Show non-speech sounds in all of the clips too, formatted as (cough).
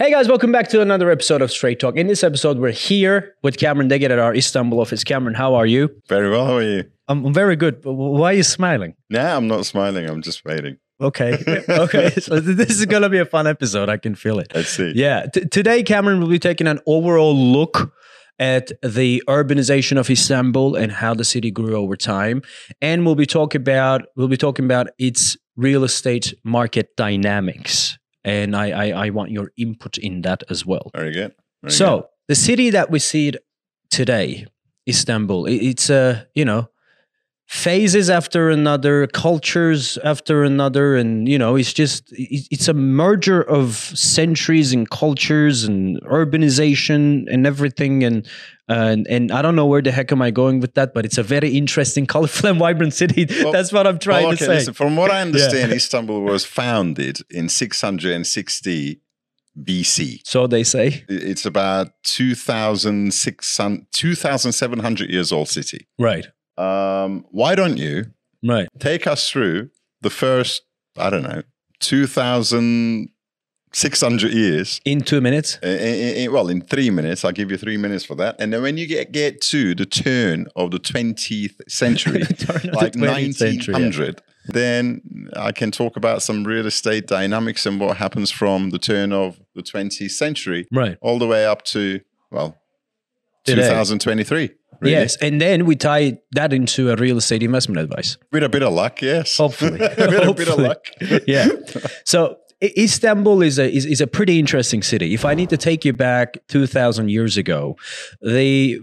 Hey guys, welcome back to another episode of Straight Talk. In this episode, we're here with Cameron Deggin at our Istanbul office. Cameron, how are you? Very well. How are you? I'm I'm very good. but Why are you smiling? Nah, I'm not smiling. I'm just waiting. Okay. (laughs) okay. (laughs) So this is going to be a fun episode. I can feel it. Let's see. Yeah. T- today, Cameron will be taking an overall look at the urbanization of Istanbul and how the city grew over time, and we'll be talking about we'll be talking about its real estate market dynamics. And I I, I want your input in that as well. Very good. Very so good. the city that we see today, Istanbul, i- it's a you know phases after another, cultures after another, and you know it's just it's a merger of centuries and cultures and urbanization and everything and. And, and I don't know where the heck am I going with that, but it's a very interesting, (laughs) colorful, and vibrant city. Well- (laughs) That's what I'm trying Well, to okay, say. listen, from what I (laughs) understand, Istanbul was founded in 660 BC. so they say, It's about 2,600 2,700 years old city. right, Um, why don't you right. take us through the first, I don't know, 2,600 years In two minutes, I- I- I- well, in three minutes, I'll give you three minutes for that. And then when you get, get to the turn of the 20th century, (laughs) Turn of the like 20th century, yeah. 1900, then I can talk about some real estate dynamics and what happens from the turn of the 20th century right. all the way up to, well, Today. 2023. Really. Yes, and then we tie that into a real estate investment advice. With a bit of luck, yes. Hopefully, (laughs) With a bit of luck. (laughs) yeah. So Istanbul is a is, is a pretty interesting city. If I need to take you back two thousand years ago, the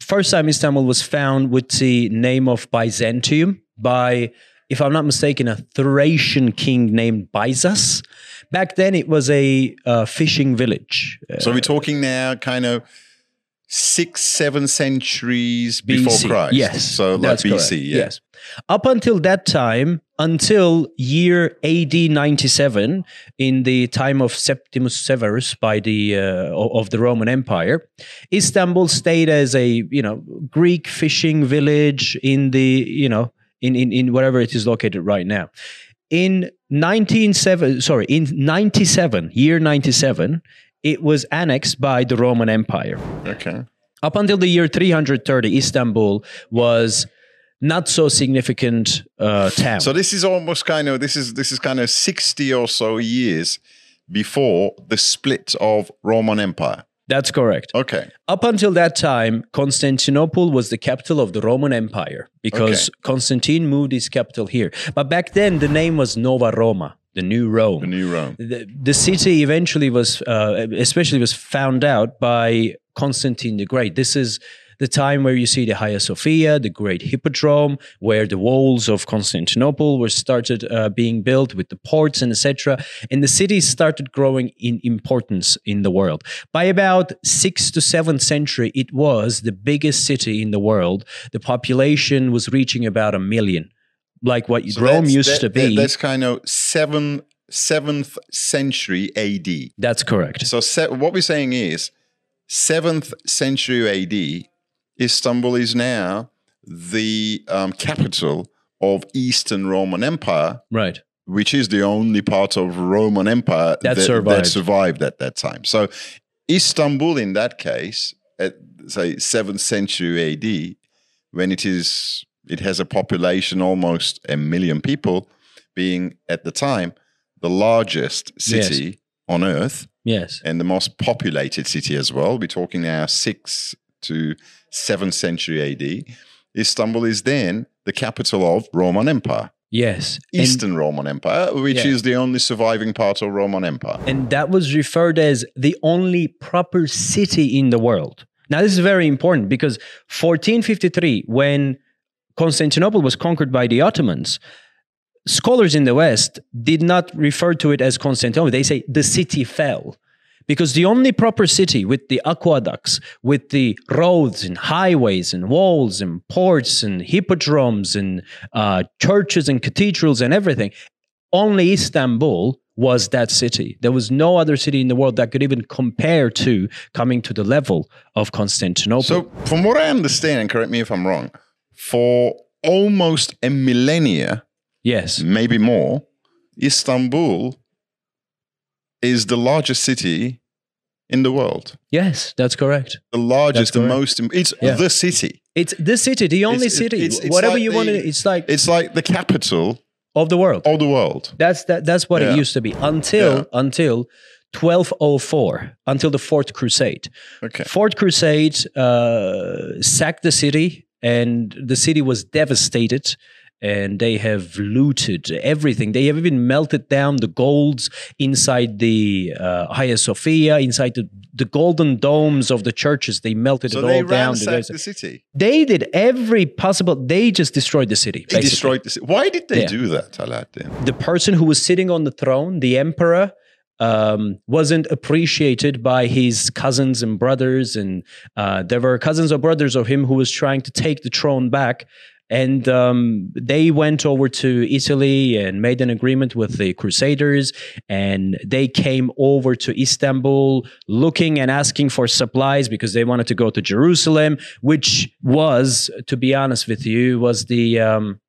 first time Istanbul was found with the name of Byzantium by, if I'm not mistaken, a Thracian king named Byzas. Back then, it was a uh, fishing village. So we're talking now kind of six, seven centuries before BC. Christ. Yes. So like BC, yeah. Yes. Up until that time, until year AD 97, in the time of Septimus Severus by the uh, of the Roman Empire, Istanbul stayed as a you know Greek fishing village in the you know in in, in wherever it is located right now. In 197 sorry in 97 year 97 it was annexed by the Roman Empire Okay. up until the year 330 istanbul was not so significant uh, town So this is almost kind of this is this is kind of 60 or so years before the split of Roman Empire. that's correct Okay. up until that time constantinople was the capital of the roman empire because constantine moved his capital here but back then the name was nova roma the new rome. The new Rome. the, the city eventually was uh, especially was found out by constantine the great. This is the time where you see the hagia sophia the great hippodrome where the walls of constantinople were started uh, being built with the ports and etc and the city started growing in importance in the world. By about 6th to 7th century it was the biggest city in the world. The population was reaching about a million like what So rome used that- to be that- that's kind of seven seventh century AD. that's correct So se- what we're saying is seventh century AD, Istanbul is now the um, capital of Eastern Roman Empire, right which is the only part of Roman Empire That that, survived. that survived at that time. So Istanbul, in that case, at say seventh century AD, when it is it has a population almost a million people, being at the time the largest Yes. city on earth yes and the most populated city as well. We're talking now six to seventh century AD. Istanbul is then the capital of Roman Empire. Yes. And, Eastern Roman Empire, which Yeah. is the only surviving part of Roman Empire. and that was referred as the only proper city in the world. Now, this is very important because 1453, when Constantinople was conquered by the Ottomans, scholars in the West did not refer to it as Constantinople. They say the city fell. Because the only proper city with the aqueducts, with the roads and highways and walls and ports and hippodromes and uh, churches and cathedrals and everything, only Istanbul was that city. There was no other city in the world that could even compare to coming to the level of Constantinople. So, from what I understand, and correct me if I'm wrong, for almost a millennia, yes, maybe more, Istanbul is the largest city in the world. Yes, that's correct. The largest, the most. It's Yeah. the city. It's the city, the only It's- city. it's- it's whatever like you want to. It's like It's like the capital of the world. of the world. That's that. That's what Yeah. it used to be until Yeah. until 1204, until the Fourth Crusade. Okay. Fourth Crusade uh, sacked the city, and the city was devastated. And they have looted everything. They have even melted down the golds inside the uh, Hagia Sophia, inside the, the golden domes of the churches. They melted So it they all down. ransacked the city. They did every possible. They just destroyed the city. They basically. destroyed the city. Why did they Yeah. do that, Alaattin? the person who was sitting on the throne, the emperor, um, wasn't appreciated by his cousins and brothers, and uh, there were cousins or brothers of him who was trying to take the throne back. And um, they went over to Italy and made an agreement with the Crusaders, and they came over to Istanbul looking and asking for supplies because they wanted to go to Jerusalem, which was, to be honest with you, was the um,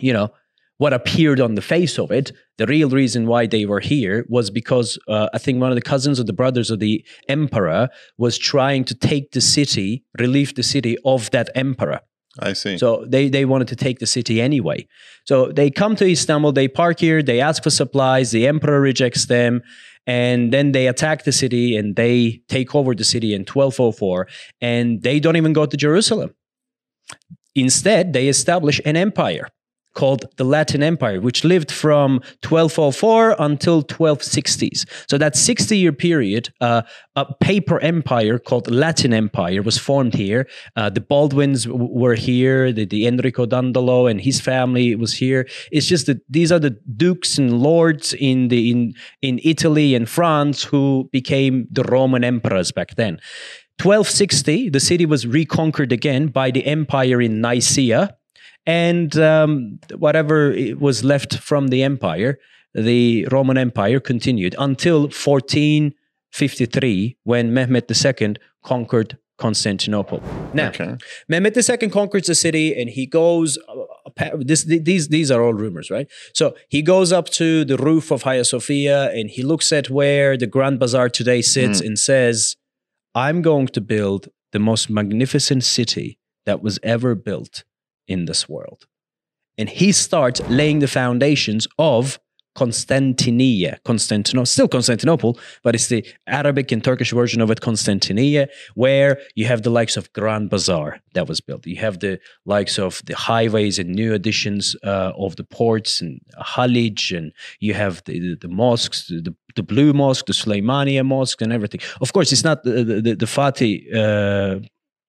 you know what appeared on the face of it the real reason why they were here was because uh, i think one of the cousins or the brothers of the emperor was trying to take the city relieve the city of that emperor I see. so they, they wanted to take the city anyway. So they come to Istanbul, they park here, they ask for supplies, the emperor rejects them, and then they attack the city and they take over the city in 1204, and they don't even go to Jerusalem. Instead, they establish an empire called the Latin Empire, which lived from 1204 until 1260s. So that 60 year period, uh, a paper empire called Latin Empire was formed here. Uh, the Baldwins w- were here, the, the Enrico Dandolo and his family was here. It's just that these are the dukes and lords in the in in Italy and France who became the Roman emperors back then. 1260, the city was reconquered again by the empire in Nicaea and um, whatever was left from the empire, the Roman Empire continued until 1453 when Mehmed II conquered Constantinople. Now, okay. Mehmed II conquers the city and he goes. uh, This, these, these are all rumors, right? So he goes up to the roof of Hagia Sophia and he looks at where the Grand Bazaar today sits and says, I'm going to build the most magnificent city that was ever built in this world. And he starts laying the foundations of Konstantiniyye, Constantinople, still Constantinople, but it's the Arabic and Turkish version of it, Konstantiniyye, where you have the likes of Grand Bazaar that was built. You have the likes of the highways and new additions uh, of the ports and Halij, and you have the, the, the mosques, the, the Blue Mosque, the Süleymaniye Mosque, and everything. Of course, it's not the, the, the, the Fatih uh,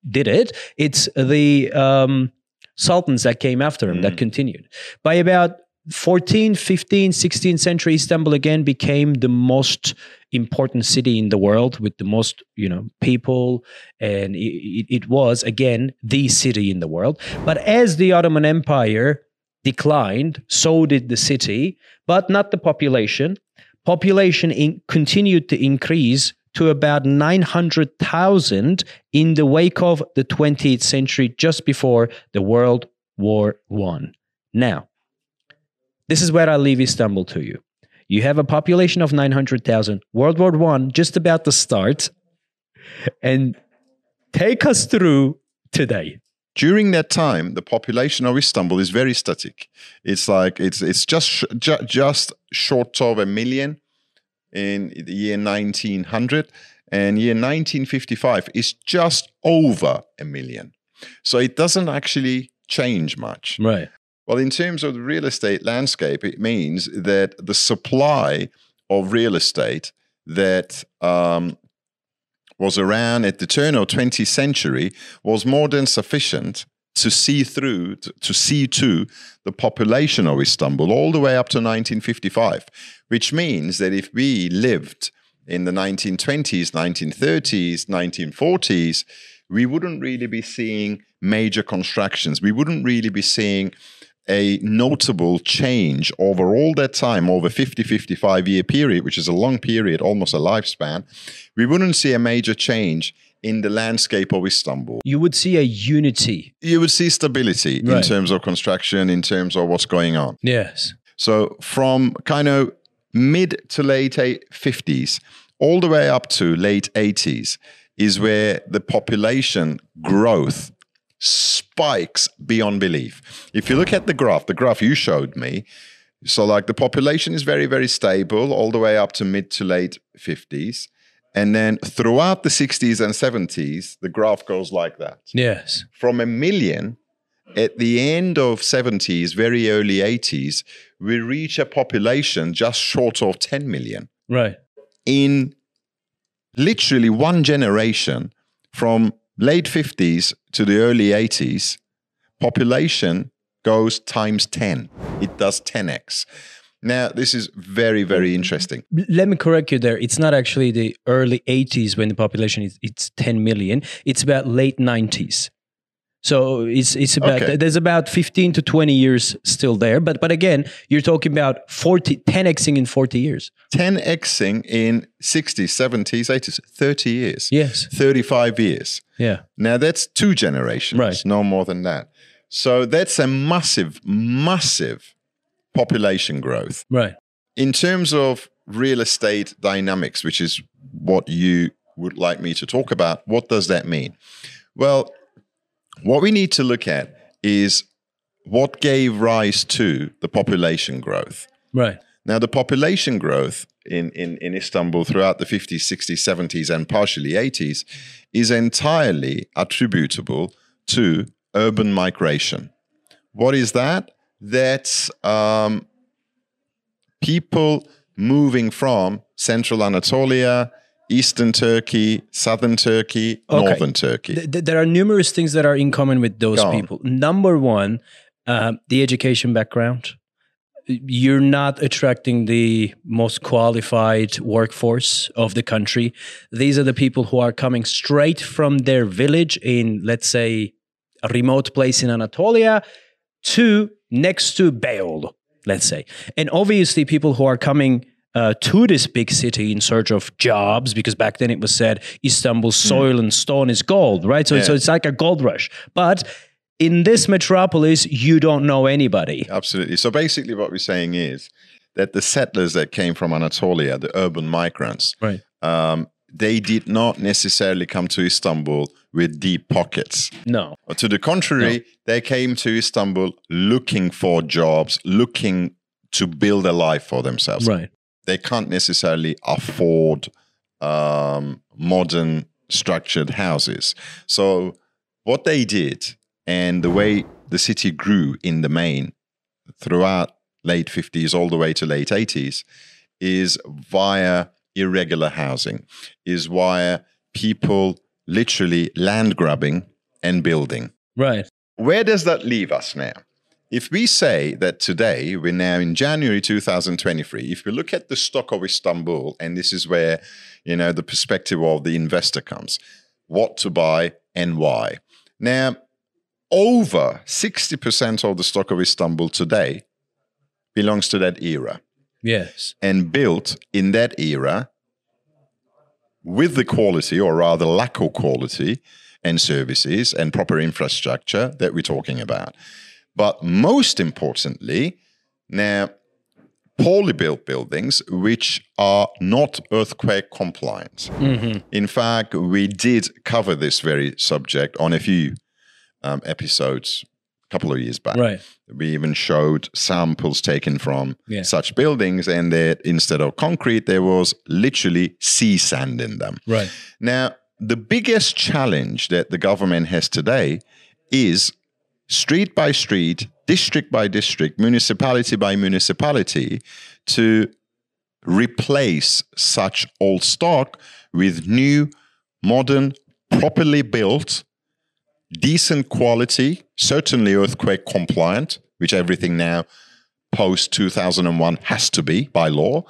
did it, it's the um, sultans that came after him that Mm. continued. By about 14, 15, 16th century, Istanbul again became the most important city in the world with the most, you know, people. And it, it, it was, again, the city in the world. But as the Ottoman Empire declined, so did the city, but not the population. Population in, continued to increase to about 900,000 in the wake of the 20th century, just before the World War One. Now, this is where I leave Istanbul to you. You have a population of 900,000, World War One just about to start, and take us through today. During that time, the population of Istanbul is very static. It's like it's it's just sh- ju- just short of a million in the year 1900, and year 1955 is just over a million. So it doesn't actually change much. Right. Well, in terms of the real estate landscape, it means that the supply of real estate that um, was around at the turn of 20th century was more than sufficient to see through, to, see to the population of Istanbul all the way up to 1955, which means that if we lived in the 1920s, 1930s, 1940s, we wouldn't really be seeing major constructions. We wouldn't really be seeing a notable change over all that time, over 50, 55 year period, which is a long period, almost a lifespan, we wouldn't see a major change in the landscape of Istanbul. You would see a unity. You would see stability in terms of construction, in terms of what's going on. Yes. So from kind of mid to late eight- 50s all the way up to late 80s is where the population growth spikes beyond belief. If you look at the graph, the graph you showed me, so like the population is very, very stable all the way up to mid to late 50s. And then throughout the 60s and 70s, the graph goes like that. Yes. From a million at the end of 70s, very early 80s, we reach a population just short of 10 million. Right. In literally one generation, from late 50s to the early 80s, population goes times 10. It does 10x. Now, this is very, very interesting. Let me correct you there. It's not actually the early 80s when the population is it's 10 million. It's about late 90s. So it's it's about Okay. there's about 15 to 20 years still there. But but again, you're talking about 40 10xing in 40 years. 10xing in 60s, 70s, 80s, 30 years, Yes. 35 years. Yeah. Now that's two generations, Right. no more than that. So that's a massive, massive population growth. Right. In terms of real estate dynamics, which is what you would like me to talk about, what does that mean? Well, what we need to look at is what gave rise to the population growth. Right. Now, the population growth in, in, in Istanbul throughout the 50s, 60s, 70s, and partially 80s is entirely attributable to urban migration. What is that? That's um, people moving from central Anatolia, eastern Turkey, southern Turkey, Okay. northern Turkey. Th- th- there are numerous things that are in common with those Go on. people. Number one, um, the education background. You're not attracting the most qualified workforce of the country. These are the people who are coming straight from their village in, let's say, a remote place in Anatolia to next to Beyoğlu, let's say. And obviously, people who are coming uh, to this big city in search of jobs, because back then it was said Istanbul's soil and stone is gold, right? So, so it's like a gold rush. But in this metropolis, you don't know anybody. Absolutely. So basically, what we're saying is that the settlers that came from Anatolia, the urban migrants, Right. um, they did not necessarily come to Istanbul with deep pockets. No. To the contrary, they came to Istanbul looking for jobs, looking to build a life for themselves. Right. They can't necessarily afford um, modern structured houses. So, what they did and the way the city grew in the main throughout late 50s all the way to late 80s is via irregular housing, is via people literally land grabbing and building. Right. Where does that leave us now? If we say that today, we're now in January 2023, if we look at the stock of Istanbul, and this is where, you know, the perspective of the investor comes, what to buy and why. Now, over 60% of the stock of Istanbul today belongs to that era Yes. and built in that era with the quality, or rather lack of quality, and services and proper infrastructure that we're talking about. But most importantly, now, poorly built buildings which are not earthquake compliant. hmm In fact, we did cover this very subject on a few um, episodes couple of years back. Right. We even showed samples taken from Yeah. such buildings, and that instead of concrete, there was literally sea sand in them. Right. Now, the biggest challenge that the government has today is street by street, district by district, municipality by municipality to replace such old stock with new, modern, properly built, decent quality, certainly earthquake compliant, which everything now post 2001 has to be by law,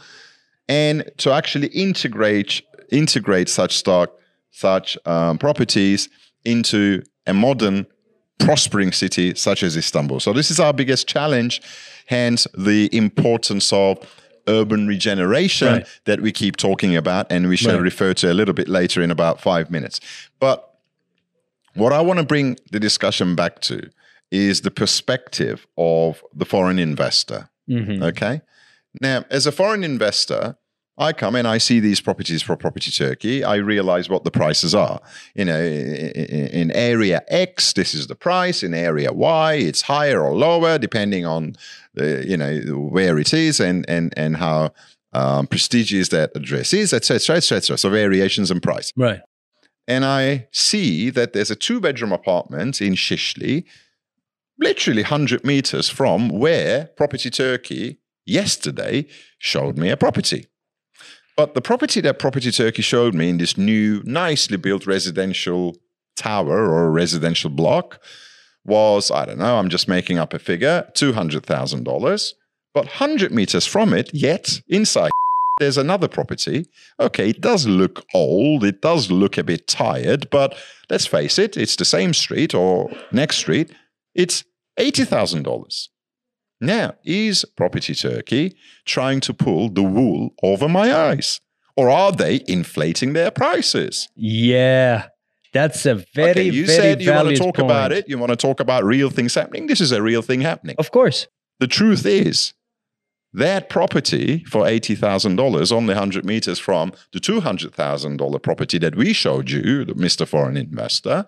and to actually integrate integrate such stock, such um, properties into a modern, prospering city such as Istanbul. So this is our biggest challenge. Hence the importance of urban regeneration Right. that we keep talking about, and we shall Right. refer to a little bit later in about five minutes. But what I want to bring the discussion back to is the perspective of the foreign investor. hmm Okay. Now, as a foreign investor, I come and I see these properties for Property Turkey. I realize what the prices are. You know, in area X, this is the price. In area Y, it's higher or lower depending on, the, you know, where it is and and and how um, prestigious that address is, etc., etc. So variations in price. Right. And I see that there's a two-bedroom apartment in Shishli, literally 100 meters from where Property Turkey yesterday showed me a property. But the property that Property Turkey showed me in this new, nicely built residential tower or residential block was, I don't know, I'm just making up a figure, $200,000. But 100 meters from it, yet inside, there's another property. Okay, it does look old, it does look a bit tired, but let's face it, it's the same street or next street. It's $80,000. Now, is Property Turkey trying to pull the wool over my eyes? Or are they inflating their prices? Yeah. That's a very, okay, you very said you want to talk point. about it. You want to talk about real things happening. This is a real thing happening. Of course. The truth is, that property for $80,000, only 100 meters from the $200,000 property that we showed you, Mr. Foreign Investor,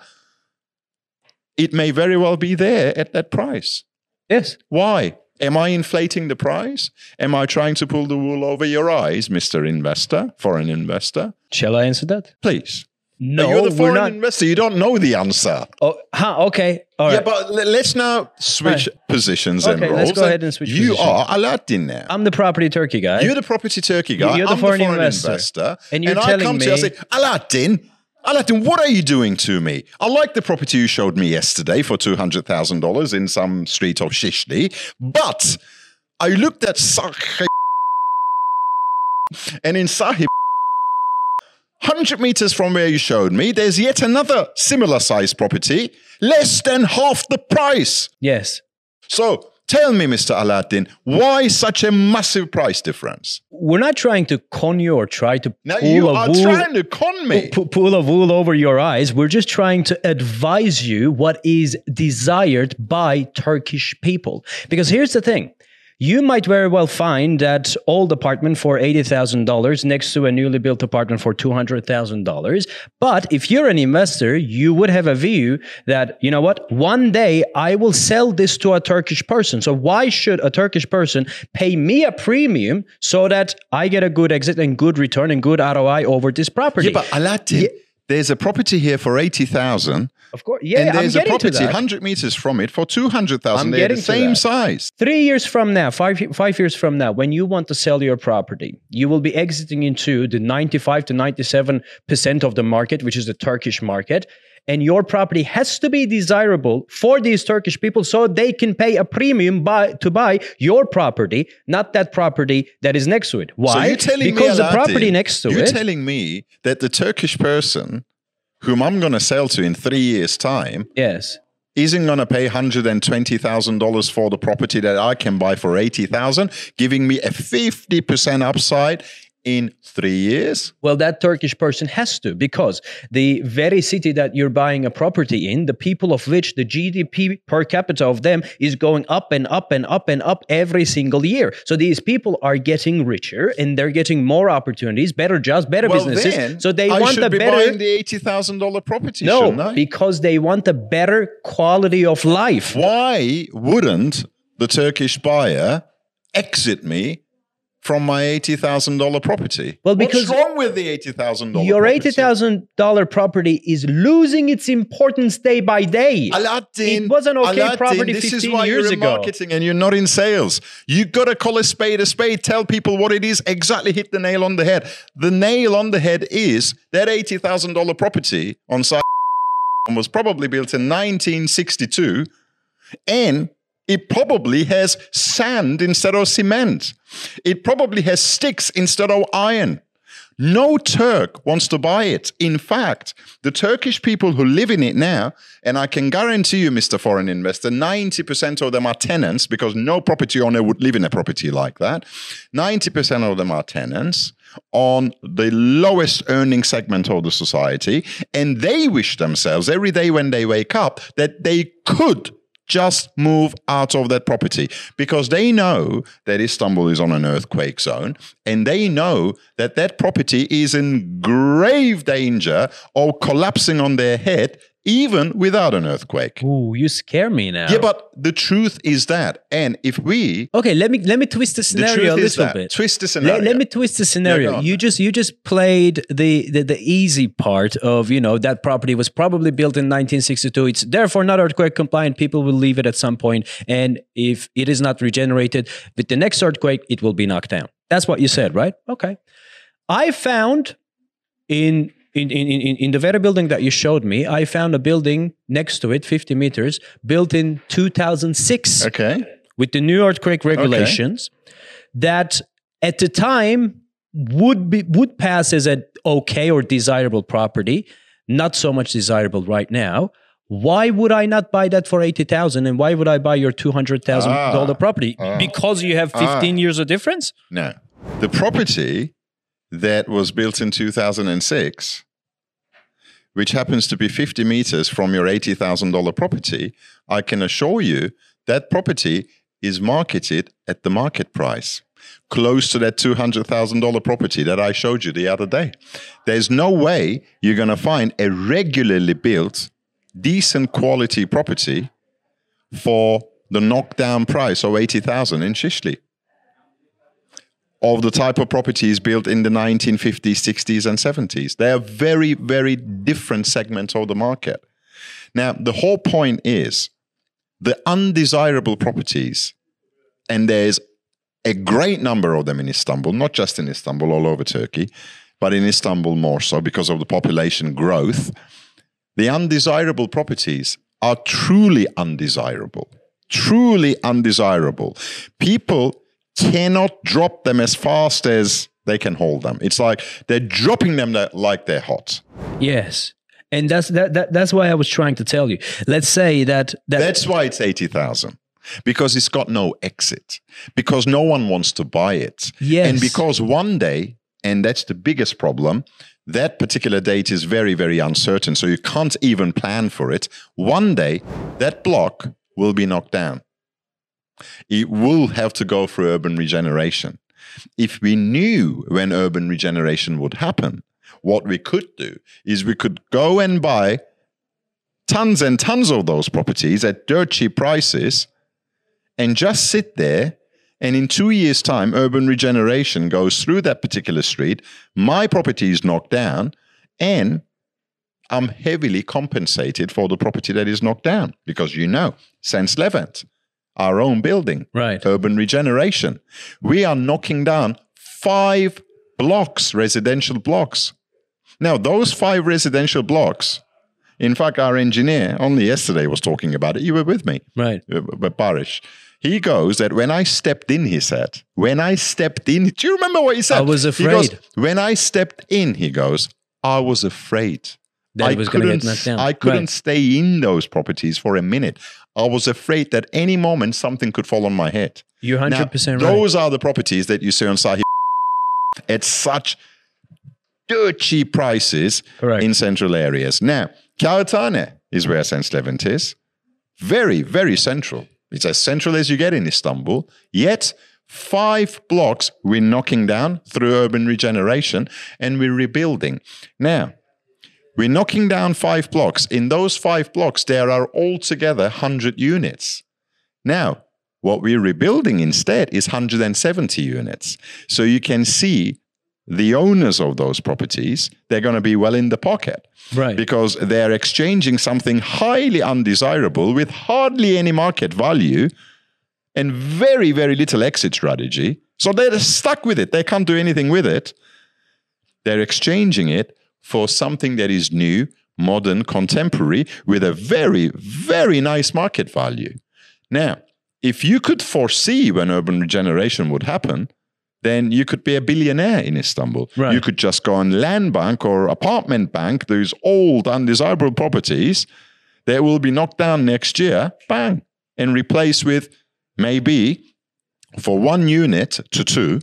it may very well be there at that price. Yes. Why? Am I inflating the price? Am I trying to pull the wool over your eyes, Mr. Investor, foreign investor? Shall I answer that? Please. No, you're the foreign not... investor. You don't know the answer. Oh, huh, okay. All right. Yeah, but let's now switch right. positions okay, and roles. Let's go ahead and switch. You positions. are Alaattin now. I'm the property turkey guy. You're the property turkey guy. You're the foreign, the foreign investor. investor. And you're and telling I come me, to you, I say, Alaattin, Alaattin, what are you doing to me? I like the property you showed me yesterday for $200,000 in some street of Shishli, but I looked at Sahib and in Sahib 100 meters from where you showed me, there's yet another similar size property, less than half the price. Yes. So tell me, Mr. Alaattin, why such a massive price difference? We're not trying to con you or try to now pull you a are wool, trying to con me. Pull, pull a wool over your eyes. We're just trying to advise you what is desired by Turkish people. Because here's the thing you might very well find that old apartment for $80,000 next to a newly built apartment for $200,000. But if you're an investor, you would have a view that, you know what, one day I will sell this to a Turkish person. So why should a Turkish person pay me a premium so that I get a good exit and good return and good ROI over this property? Yeah, but Alaattin, yeah. There's a property here for 80,000 of course, yeah. And there's a property 100 meters from it for 200,000. They're the same size. Three years from now, five five years from now, when you want to sell your property, you will be exiting into the 95 to 97 percent of the market, which is the Turkish market. And your property has to be desirable for these Turkish people so they can pay a premium buy, to buy your property, not that property that is next to it. Why? So because me, the property next to you're it. You're telling me that the Turkish person whom I'm going to sell to in three years' time, yes, isn't going to pay $120,000 for the property that I can buy for 80,000, giving me a 50% upside in three years? Well, that Turkish person has to because the very city that you're buying a property in, the people of which the GDP per capita of them is going up and up and up and up every single year. So these people are getting richer and they're getting more opportunities, better jobs, better well, businesses. So they I want a be better buying the eighty thousand dollar property. No, because they want a better quality of life. Why wouldn't the Turkish buyer exit me from my eighty thousand dollar property. Well, because what's wrong with the eighty thousand dollar? Your eighty thousand dollar property is losing its importance day by day. Alaattin, it was an okay Alaattin, property this fifteen is why years you're ago. in marketing and you're not in sales. You got to call a spade a spade. Tell people what it is. Exactly, hit the nail on the head. The nail on the head is that eighty thousand dollar property on site was probably built in 1962, and it probably has sand instead of cement. It probably has sticks instead of iron. No Turk wants to buy it. In fact, the Turkish people who live in it now, and I can guarantee you, Mr. Foreign Investor, 90% of them are tenants because no property owner would live in a property like that. 90% of them are tenants on the lowest earning segment of the society. And they wish themselves every day when they wake up that they could just move out of that property because they know that Istanbul is on an earthquake zone and they know that that property is in grave danger of collapsing on their head even without an earthquake. Ooh, you scare me now. Yeah, but the truth is that. And if we okay, let me let me twist the scenario truth a little that. bit. Twist the scenario. Let, let me twist the scenario. on. you just you just played the, the the easy part of you know that property was probably built in 1962. It's therefore not earthquake compliant. People will leave it at some point, and if it is not regenerated with the next earthquake, it will be knocked down. That's what you said, right? Okay. I found in in, in, in, in the very building that you showed me, I found a building next to it, 50 meters, built in 2006 Okay. with the new York earthquake regulations that at the time would be would pass as an okay or desirable property, not so much desirable right now. Why would I not buy that for eighty thousand, and why would I buy your two hundred thousand dollar Ah. property? because you have fifteen years of difference. No. The property that was built in 2006, which happens to be 50 meters from your $80,000 property, I can assure you that property is marketed at the market price, close to that $200,000 property that I showed you the other day. There's no way you're going to find a regularly built, decent quality property for the knockdown price of 80,000 in Shishli of the type of properties built in the 1950s, 60s, and 70s. They are very, very different segments of the market. Now, the whole point is the undesirable properties, and there's a great number of them in Istanbul, not just in Istanbul, all over Turkey, but in Istanbul more so because of the population growth. The undesirable properties are truly undesirable, truly undesirable. People cannot drop them as fast as they can hold them. It's like they're dropping them like they're hot. Yes, and that's that, that that's why I was trying to tell you. Let's say that that That's why it's 80,000. Because it's got no exit. Because no one wants to buy it. Yes. And because one day, and that's the biggest problem, that particular date is very, very uncertain. So you can't even plan for it. One day, that block will be knocked down. It will have to go through urban regeneration. If we knew when urban regeneration would happen, what we could do is we could go and buy tons and tons of those properties at dirt cheap prices and just sit there. And in two years' time, urban regeneration goes through that particular street. My property is knocked down, and I'm heavily compensated for the property that is knocked down because you know, St. Levent, our own building, right. urban regeneration, we are knocking down five blocks, residential blocks. Now, those five residential blocks, in fact, our engineer only yesterday was talking about it. You were with me Right. uh, but Barish. He goes that when I stepped in, he said, when I stepped in, do you remember what he said? I was He goes, afraid. when I stepped in, he goes, I was afraid. That I was couldn't, knocked down. I couldn't Right. stay in those properties for a minute. I was afraid that any moment something could fall on my head. You're hundred percent right. those are the properties that you see on Sahib at such dirt cheap prices Correct. in central areas. Now, Kağıthane is where St. Levent is. Very, very central. It's as central as you get in Istanbul. Yet, five blocks we're knocking down through urban regeneration and we're rebuilding. Now, we're knocking down five blocks. In those five blocks, there are altogether 100 units. Now, what we're rebuilding instead is 170 units. So you can see the owners of those properties, they're going to be well in the pocket right. because they're exchanging something highly undesirable with hardly any market value and very, very little exit strategy. So they're stuck with it. They can't do anything with it. They're exchanging it for something that is new, modern, contemporary, with a very, very nice market value. Now, if you could foresee when urban regeneration would happen, then you could be a billionaire in Istanbul. Right. You could just go on land bank or apartment bank, those old undesirable properties that will be knocked down next year, bang, and replaced with maybe for one unit to two,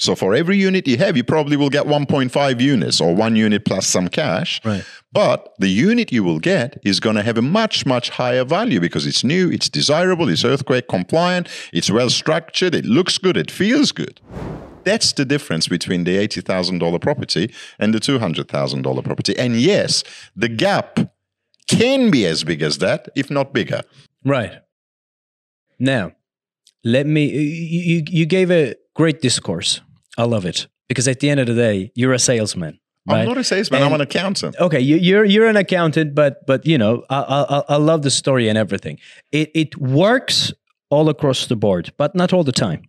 So for every unit you have, you probably will get 1.5 units or one unit plus some cash. Right. But the unit you will get is going to have a much, much higher value because it's new, it's desirable, it's earthquake compliant, it's well structured, it looks good, it feels good. That's the difference between the $80,000 property and the $200,000 property. And yes, the gap can be as big as that, if not bigger. Right. Now, let me. You, you, you gave a great discourse. I love it because at the end of the day, you're a salesman. Right? I'm not a salesman. I'm an accountant. Okay, you, you're you're an accountant, but but you know, I, I I love the story and everything. It it works all across the board, but not all the time.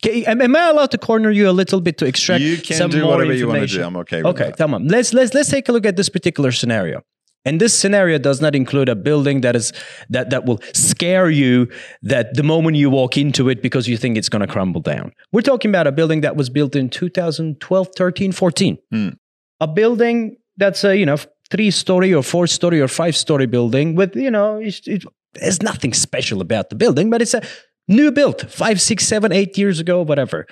Okay, am, am I allowed to corner you a little bit to extract You can some do more whatever you want to do. I'm okay with Okay, that. come on. Let's let's let's take a look at this particular scenario. And this scenario does not include a building that is that that will scare you that the moment you walk into it because you think it's going to crumble down. We're talking about a building that was built in 2012, 13, 14. Hmm. A building that's a, you know, three story or four story or five story building with, you know, it's, it, there's nothing special about the building, but it's a new built five, six, seven, eight years ago, whatever.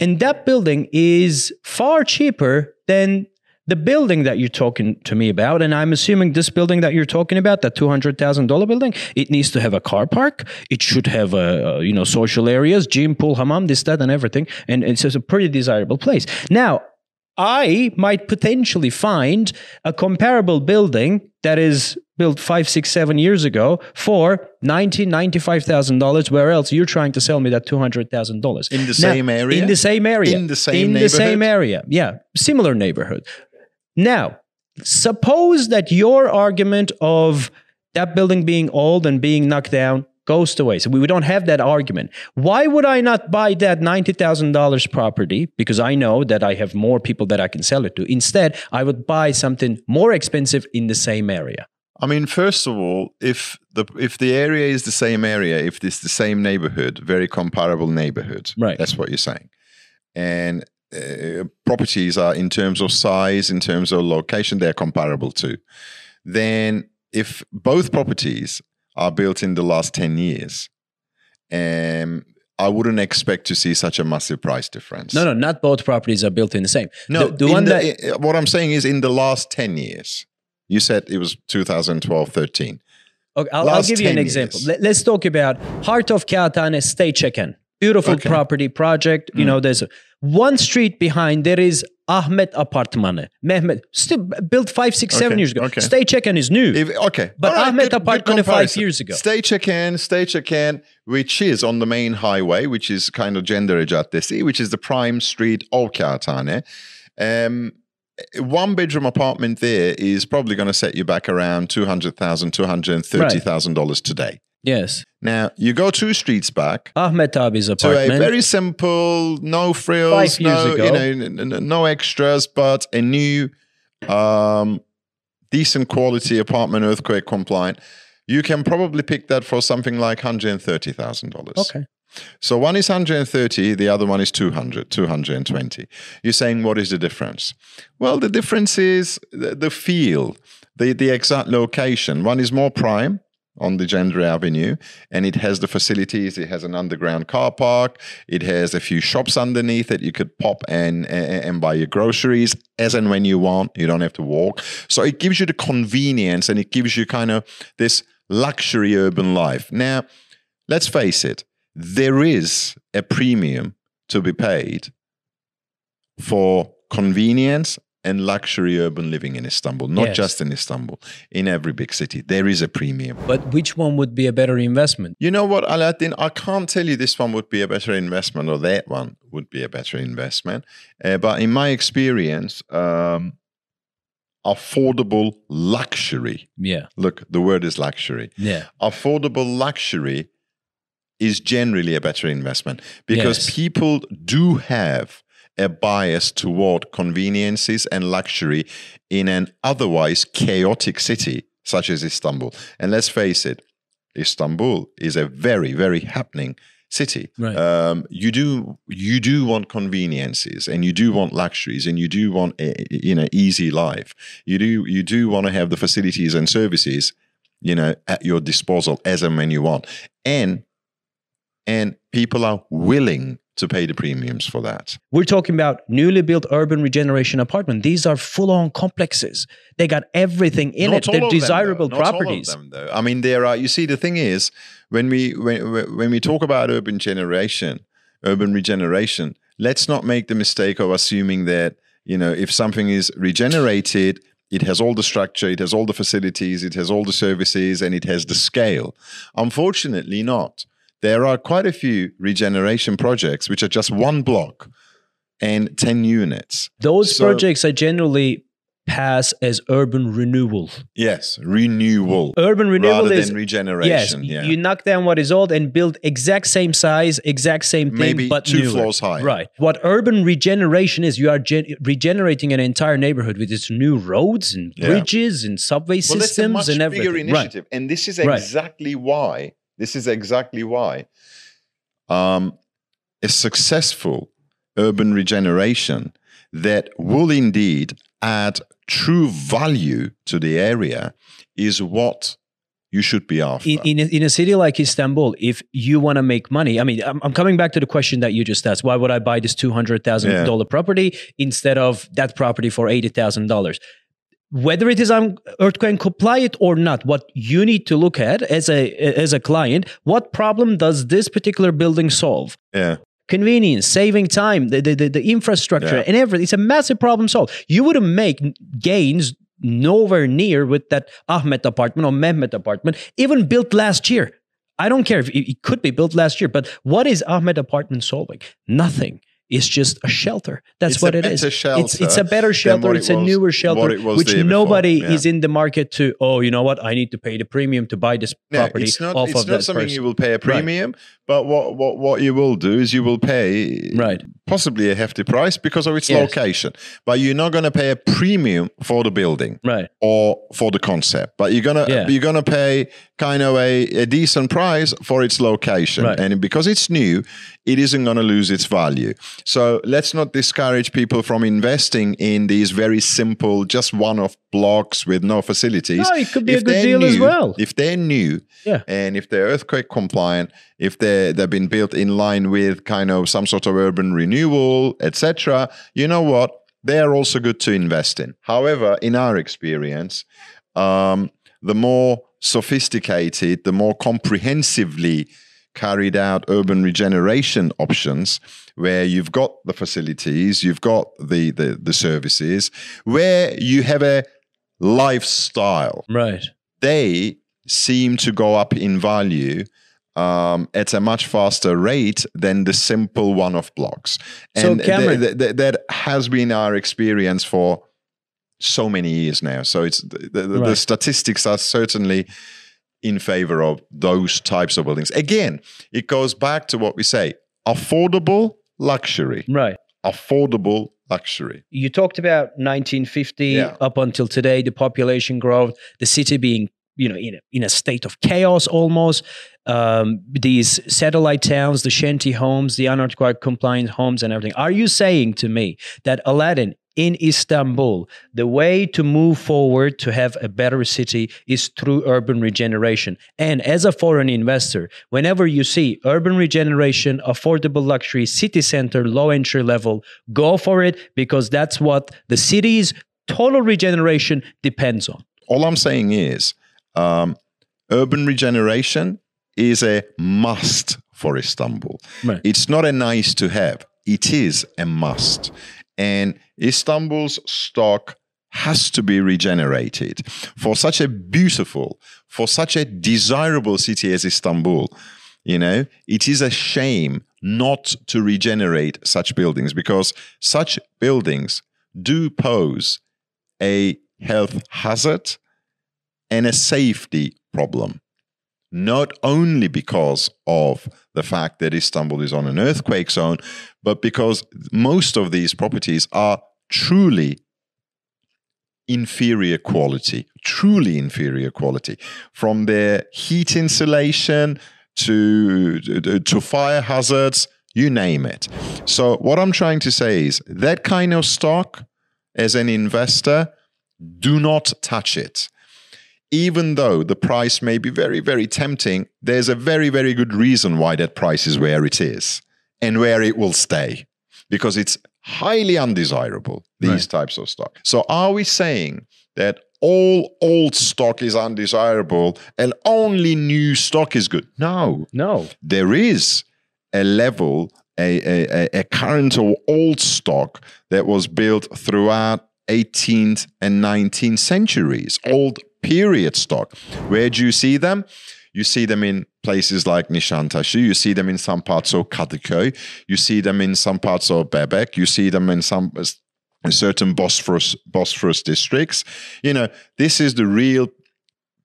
And that building is far cheaper than the building that you're talking to me about. And I'm assuming this building that you're talking about, that $200,000 building, it needs to have a car park. It should have, uh, uh, you know, social areas, gym, pool, hammam, this, that, and everything. And it's a pretty desirable place. Now, I might potentially find a comparable building that is built five, six, seven years ago for ninety, ninety-five thousand dollars. Where else you're trying to sell me that two hundred thousand dollars In the same area? In the same area. In the same In the same area. Yeah, similar neighborhood. Now, suppose that your argument of that building being old and being knocked down goes away. So we don't have that argument. Why would I not buy that $90,000 property? Because I know that I have more people that I can sell it to. Instead, I would buy something more expensive in the same area. I mean, first of all, if the if the area is the same area, if it's the same neighborhood, very comparable neighborhood, Right. That's what you're saying. And uh, properties are in terms of size, in terms of location, they're comparable to. Then, if both properties are built in the last ten years, um, I wouldn't expect to see such a massive price difference. No, no, not both properties are built in the same. No, the, the one the- that what I'm saying is in the last 10 years. You said it was 2012, 13. Okay, I'll, I'll give you an example. years. Let, us talk about Heart of Kağıthane Stay Check-in. Beautiful Okay. Mm. property project. You know, there's one street behind. There is Ahmed Apartmanı. Mehmet, still built five, six, seven Okay, years ago. okay. Stay Check-in is new. If, okay. But All Ahmet good- good five years ago. Stay Check-in, Stay Check-in, which is on the main highway, which is kind of Cendere Caddesi, which is the prime street of Kağıthane. Um, one bedroom apartment there is probably going to set you back around $200,000, $230,000 today. Yes. Now, you go two streets back, Ahmet abi's to apartment. a very simple, no frills, no ago. you know, no extras, but a new, um, decent quality apartment, earthquake compliant. You can probably pick that for something like hundred thirty thousand dollars. okay. So one is 130, the other one is 200, 220. You're saying what is the difference? Well, the difference is the, the feel, the, the exact location. One is more prime on the Cendere Avenue, and it has the facilities. It has an underground car park. It has a few shops underneath that you could pop and, and, and buy your groceries as and when you want. You don't have to walk. So it gives you the convenience and it gives you kind of this luxury urban life. Now, let's face it, there is a premium to be paid for convenience and luxury urban living in Istanbul, not Yes. just in Istanbul, in every big city. There is a premium. But which one would be a better investment? You know what, Alaattin? I can't tell you this one would be a better investment or that one would be a better investment. Uh, but in my experience, um, affordable luxury, Yeah. look, the word is luxury Yeah. affordable luxury is generally a better investment because Yes. people do have a bias toward conveniences and luxury in an otherwise chaotic city such as Istanbul. And let's face it, Istanbul is a very, very happening city. Right. Um, you do you do want conveniences and you do want luxuries and you do want a, you know easy life. You do you do want to have the facilities and services you know at your disposal as and when you want and and people are willing to pay the premiums for that. We're talking about newly built urban regeneration apartment. These are full-on complexes. They got everything in Not it. They're them, desirable though. Not all of properties. them, though. I mean, there are. You see, the thing is, when we when when we talk about urban generation, urban regeneration, let's not make the mistake of assuming that you know if something is regenerated, it has all the structure, it has all the facilities, it has all the services, and it has the scale. Unfortunately, not. There are quite a few regeneration projects which are just one block and ten units. Those So- projects are generally pass as urban renewal. Yes, renewal Urban renewal rather is than yes, regeneration. yeah. you knock down what is old and build exact same size, exact same thing, Maybe but two newer. floors higher. Right. What urban regeneration is, you are gen- regenerating an entire neighborhood with its new roads and Yeah. bridges and subway well, that's a systems much and bigger everything. initiative, and this is Right. exactly why. This is exactly why um, a successful urban regeneration that will indeed add true value to the area is what you should be after. in, in, a, in a city like Istanbul, if you want to make money, I mean, I'm, I'm coming back to the question that you just asked. Why would I buy this $200,000 property instead of that property for $80,000? Whether it is earthquake compliant or not, what you need to look at as a as a client, what problem does this particular building solve? yeah, Convenience, saving time, the the, the, the infrastructure, Yeah. and everything. It's a massive problem solved. You wouldn't make gains nowhere near with that ahmed apartment or Mehmet apartment, even built last year. I don't care if it, it could be built last year, but what is ahmed apartment solving? Nothing. It's just a shelter. That's It's what it is. It's, it's a better shelter. It's it a was- newer shelter, which before, nobody yeah. is in the market to. Oh, you know what? I need to pay the premium to buy this No, property it's not. it's not something person. you will pay a premium, but what, what what you will do is you will pay Right. possibly a hefty price because of its Yes. location, but you're not going to pay a premium for the building Right. or for the concept. But you're gonna Yeah. you're gonna pay kind of a, a decent price for its location, Right. and because it's new, it isn't going to lose its value. So let's not discourage people from investing in these very simple, just one-off blocks with no facilities. No, it could be a good deal as well. If they're new, Yeah. and if they're earthquake compliant, if they they've been built in line with kind of some sort of urban renewal, etc., you know what? They are also good to invest in. However, in our experience, um, the more sophisticated, the more comprehensively carried out urban regeneration options where you've got the facilities, you've got the, the, the services, where you have a lifestyle Right. they seem to go up in value um, at a much faster rate than the simple one-off blocks. So, And th- Cameron- th- th- that has been our experience for so many years now. So it's the, the, the statistics are certainly in favor of those types of buildings. Again, it goes back to what we say: affordable luxury. Right. Affordable luxury. you talked about 1950 Yeah. up until today the population growth the city being you know in a, in a state of chaos almost um, these satellite towns the shanty homes the unearthquake compliant homes and everything are you saying to me that Alaattin in Istanbul, the way to move forward to have a better city is through urban regeneration. And as a foreign investor, whenever you see urban regeneration, affordable luxury, city center, low entry level, go for it because that's what the city's total regeneration depends on. all I'm saying is um, urban regeneration is a must for Istanbul. Right. It's not a nice to have, it is a must. And Istanbul's stock has to be regenerated. For such a beautiful, for such a desirable city as Istanbul, you know, it is a shame not to regenerate such buildings because such buildings do pose a health hazard and a safety problem. Not only because of the fact that Istanbul is on an earthquake zone, but because most of these properties are truly inferior quality, truly inferior quality, from their heat insulation to, to fire hazards, you name it. So, what I'm trying to say is that kind of stock, as an investor, do not touch it. Even though the price may be very, very tempting, there's a very, very good reason why that price is where it is. and where it will stay because it's highly undesirable, these Right. types of stock. So, are we saying that all old stock is undesirable and only new stock is good? No, No. there is a level, a, a, a- a current or old stock that was built throughout 18th and 19th centuries, old period stock. Where do you see them? You see them in places like Nişantaşı. You see them in some parts of Kadıköy. You see them in some parts of Bebek. You see them in some in certain Bosphorus Bosphorus districts. You know, this is the real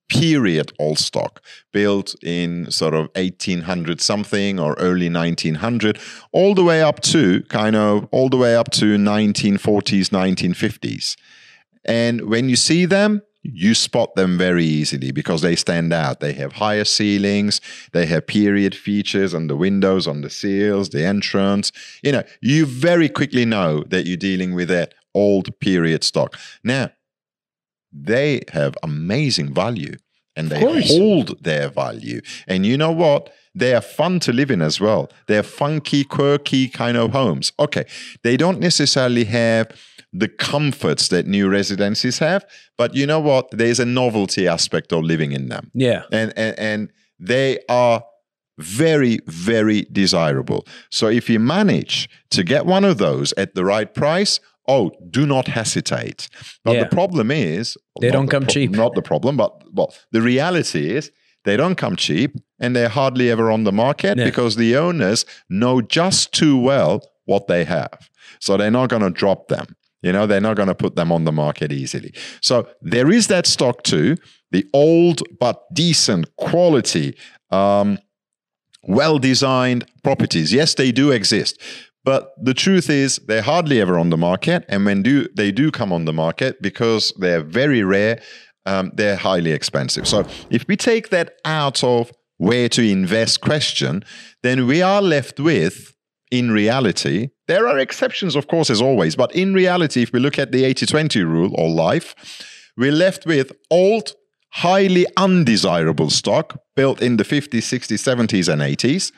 period old stock built in sort of 1800 something or early 1900 all the way up to kind of all the way up to 1940s 1950s and when you see them you spot them very easily because they stand out they have higher ceilings they have period features on the windows on the seals the entrance you know you very quickly know that you're dealing with that old period stock now they have amazing value and they hold their value. And you know what? They are fun to live in as well. They're funky, quirky kind of homes. Okay, they don't necessarily have the comforts that new residences have, but you know what? There's a novelty aspect of living in them Yeah. and and, and they are very very desirable so if you manage to get one of those at the right price oh do not hesitate but Yeah. the problem is They don't come pro- cheap. not the problem but well the reality is they don't come cheap and they're hardly ever on the market Yeah. because the owners know just too well what they have so they're not going to drop them you know, they're not going to put them on the market easily. So there is that stock too, the old but decent quality, um, well designed properties. Yes, they do exist. But the truth is, they're hardly ever on the market. And when do they do come on the market, because they're very rare, um, they're highly expensive. So if we take that out of where to invest question, then we are left with in reality, there are exceptions, of course, as always, but in reality, if we look at the 80 20 rule or life, we're left with old, highly undesirable stock built in the 50s, 60s, 70s, and 80s.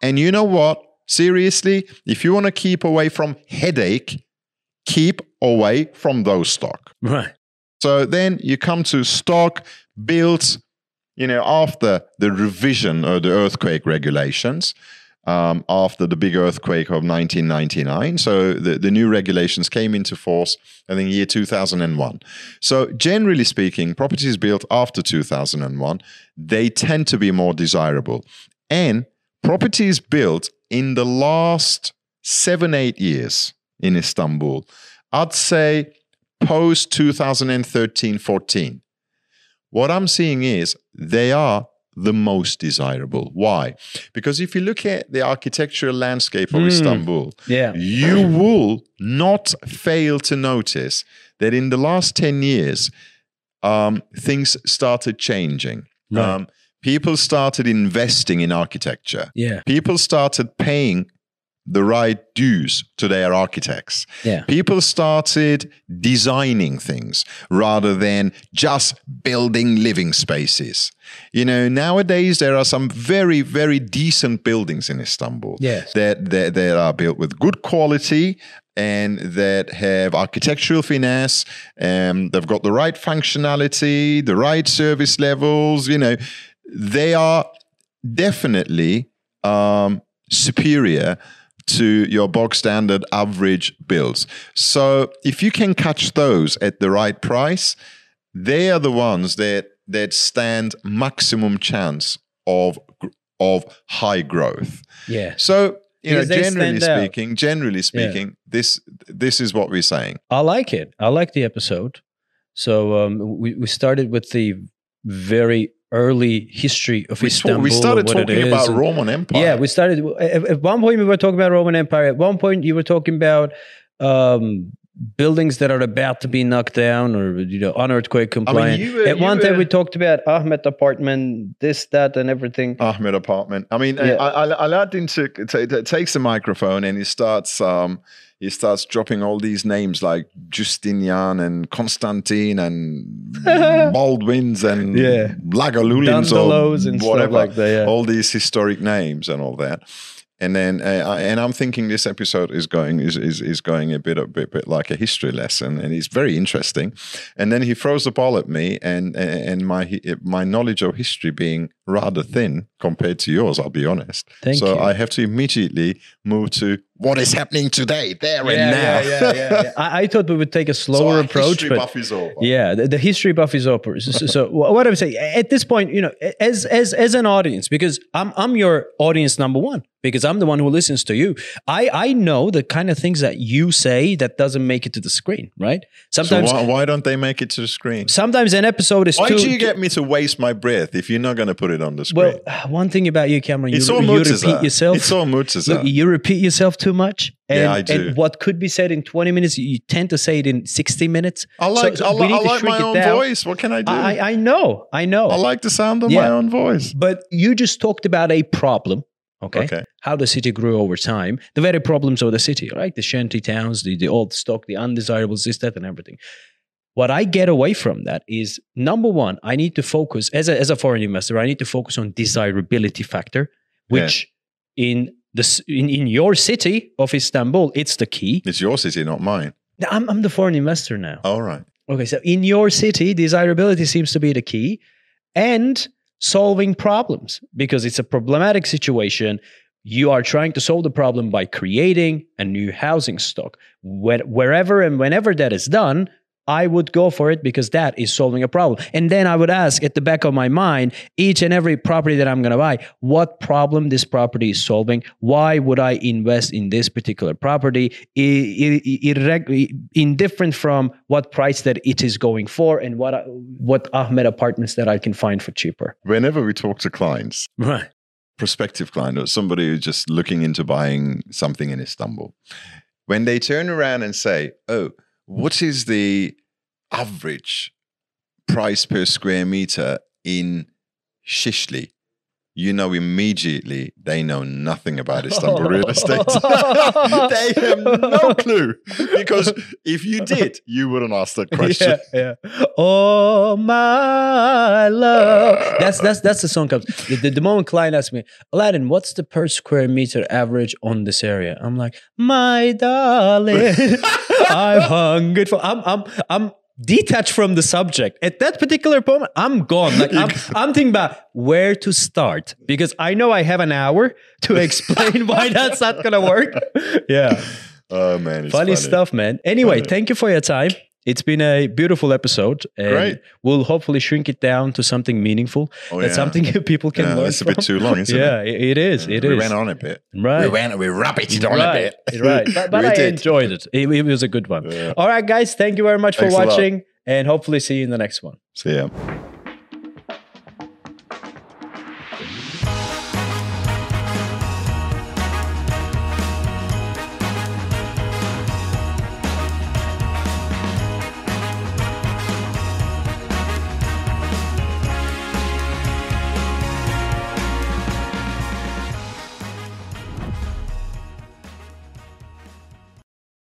And you know what? Seriously, if you want to keep away from headache, keep away from those stock. Right. So then you come to stock built, you know, after the revision or the earthquake regulations, um, after the big earthquake of 1999. So the, the new regulations came into force, I think, year 2001. So generally speaking, properties built after 2001, they tend to be more desirable. And properties built in the last seven, eight years in Istanbul, I'd say post 2013 14 what i'm seeing is they are the most desirable why because if you look at the architectural landscape of Hmm. istanbul Yeah. you will not fail to notice that in the last 10 years um, things started changing Right. um, people started investing in architecture Yeah. people started paying the right dues to their architects Yeah. people started designing things rather than just building living spaces. You know, nowadays there are some very, very decent buildings in Istanbul Yes. that, that, that are built with good quality and that have architectural finesse and they've got the right functionality, the right service levels, you know, they are definitely um, superior to your bog standard average bills. So if you can catch those at the right price, they are the ones that that stand maximum chance of of high growth. Yeah. So you know, Because generally stand out. speaking, generally speaking, this this is what we're saying. I like it. I like the episode. So um, we, we started with the very early history of We, Istanbul. we started what it talking is, about and- Roman Empire. Yeah, we started. At, at one point, we were talking about Roman Empire. At one point, you were talking about um, buildings that are about to be knocked down or you know on earthquake compliant. you were- At one time, we talked about Ahmed apartment, this, that, and everything. Ahmed apartment. I mean, Yeah. I, I, Alaattin took, t- t- takes the microphone and he starts um, he starts dropping all these names like Justinian and Constantine and (laughs) Baldwins and Yeah. Lagolulins or and whatever. like that. Yeah. All these historic names and all that. and then uh, I- and I'm thinking this episode is going is is, is going a bit a bit, bit like a history lesson, and it's very interesting. And then he throws the ball at me, and and my my knowledge of history being rather thin compared to yours, I'll be honest. Thank so you. I have to immediately move to what is happening today, there and now. yeah, yeah, yeah, yeah. (laughs) I, I thought we would take a slower our uh, approach, history but buff is over. yeah, the, the history buff is over. So, so, so what I'm saying at this point, you know, as as as an audience, because I'm I'm your audience number one, because I'm the one who listens to you. I I know the kind of things that you say that doesn't make it to the screen, right? So Sometimes why, why don't they make it to the screen? sometimes an episode is Why do you get me to waste my breath if you're not going to put it on the screen? well, (sighs) one thing about you, Cameron, it's you, all you repeat yourself. It's all. Look, you repeat yourself too much. And, Yeah, I do. And what could be said in 20 minutes, you tend to say it in 60 minutes. I like, so I, we li- need I like my own down. voice. What can I do? I, I, know. I know, I like the sound of Yeah. my own voice. but you just talked about a problem. Okay. Okay. How the city grew over time, the very problems of the city, right? The shanty towns, the, the old stock, the undesirables, this, that, and everything. What I get away from that is number one, I need to focus as a, as a foreign investor, I need to focus on desirability factor, which in the in, in your city of Istanbul, it's the key. It's your city, not mine. I'm, I'm the foreign investor now. All right. Okay, so in your city, desirability seems to be the key and solving problems because it's a problematic situation. You are trying to solve the problem by creating a new housing stock. Where, wherever and whenever that is done, I would go for it because that is solving a problem. And then I would ask at the back of my mind, each and every property that I'm going to buy, what problem this property is solving? Why would I invest in this particular property? I- I- indifferent from what price that it is going for and what, what Ahmed apartments that I can find for cheaper. Whenever we talk to clients, Right. prospective client or somebody who's just looking into buying something in Istanbul, when they turn around and say, "Oh, what is the average price per square meter in Şişli?" You know immediately they know nothing about Istanbul real estate. (laughs) they have no clue because if you did, you wouldn't ask that question. Yeah, yeah. Oh my love. That's that's that's the song comes. The, the, the moment client asks me, Alaattin, what's the per square meter average on this area? I'm like, my darling, (laughs) I'm hungry for. I'm I'm I'm detached from the subject at that particular moment. I'm gone. Like I'm (laughs) I'm thinking about where to start because I know I have an hour to (laughs) explain why that's not gonna work. (laughs) Yeah. Oh man, it's funny, stuff, man. Anyway, Funny. thank you for your time. It's been a beautiful episode. And Great. We'll hopefully shrink it down to something meaningful. Oh, That's yeah. something (laughs) people can Yeah, learn that's a bit too long, isn't it? yeah, it? it is. It we is. went on a bit. Right. We went. We rabbited on right. a bit. (laughs) right. But, but We I did. enjoyed it. it. it was a good one. Yeah. All right, guys. Thank you very much Thanks for watching. And hopefully see you in the next one. See ya.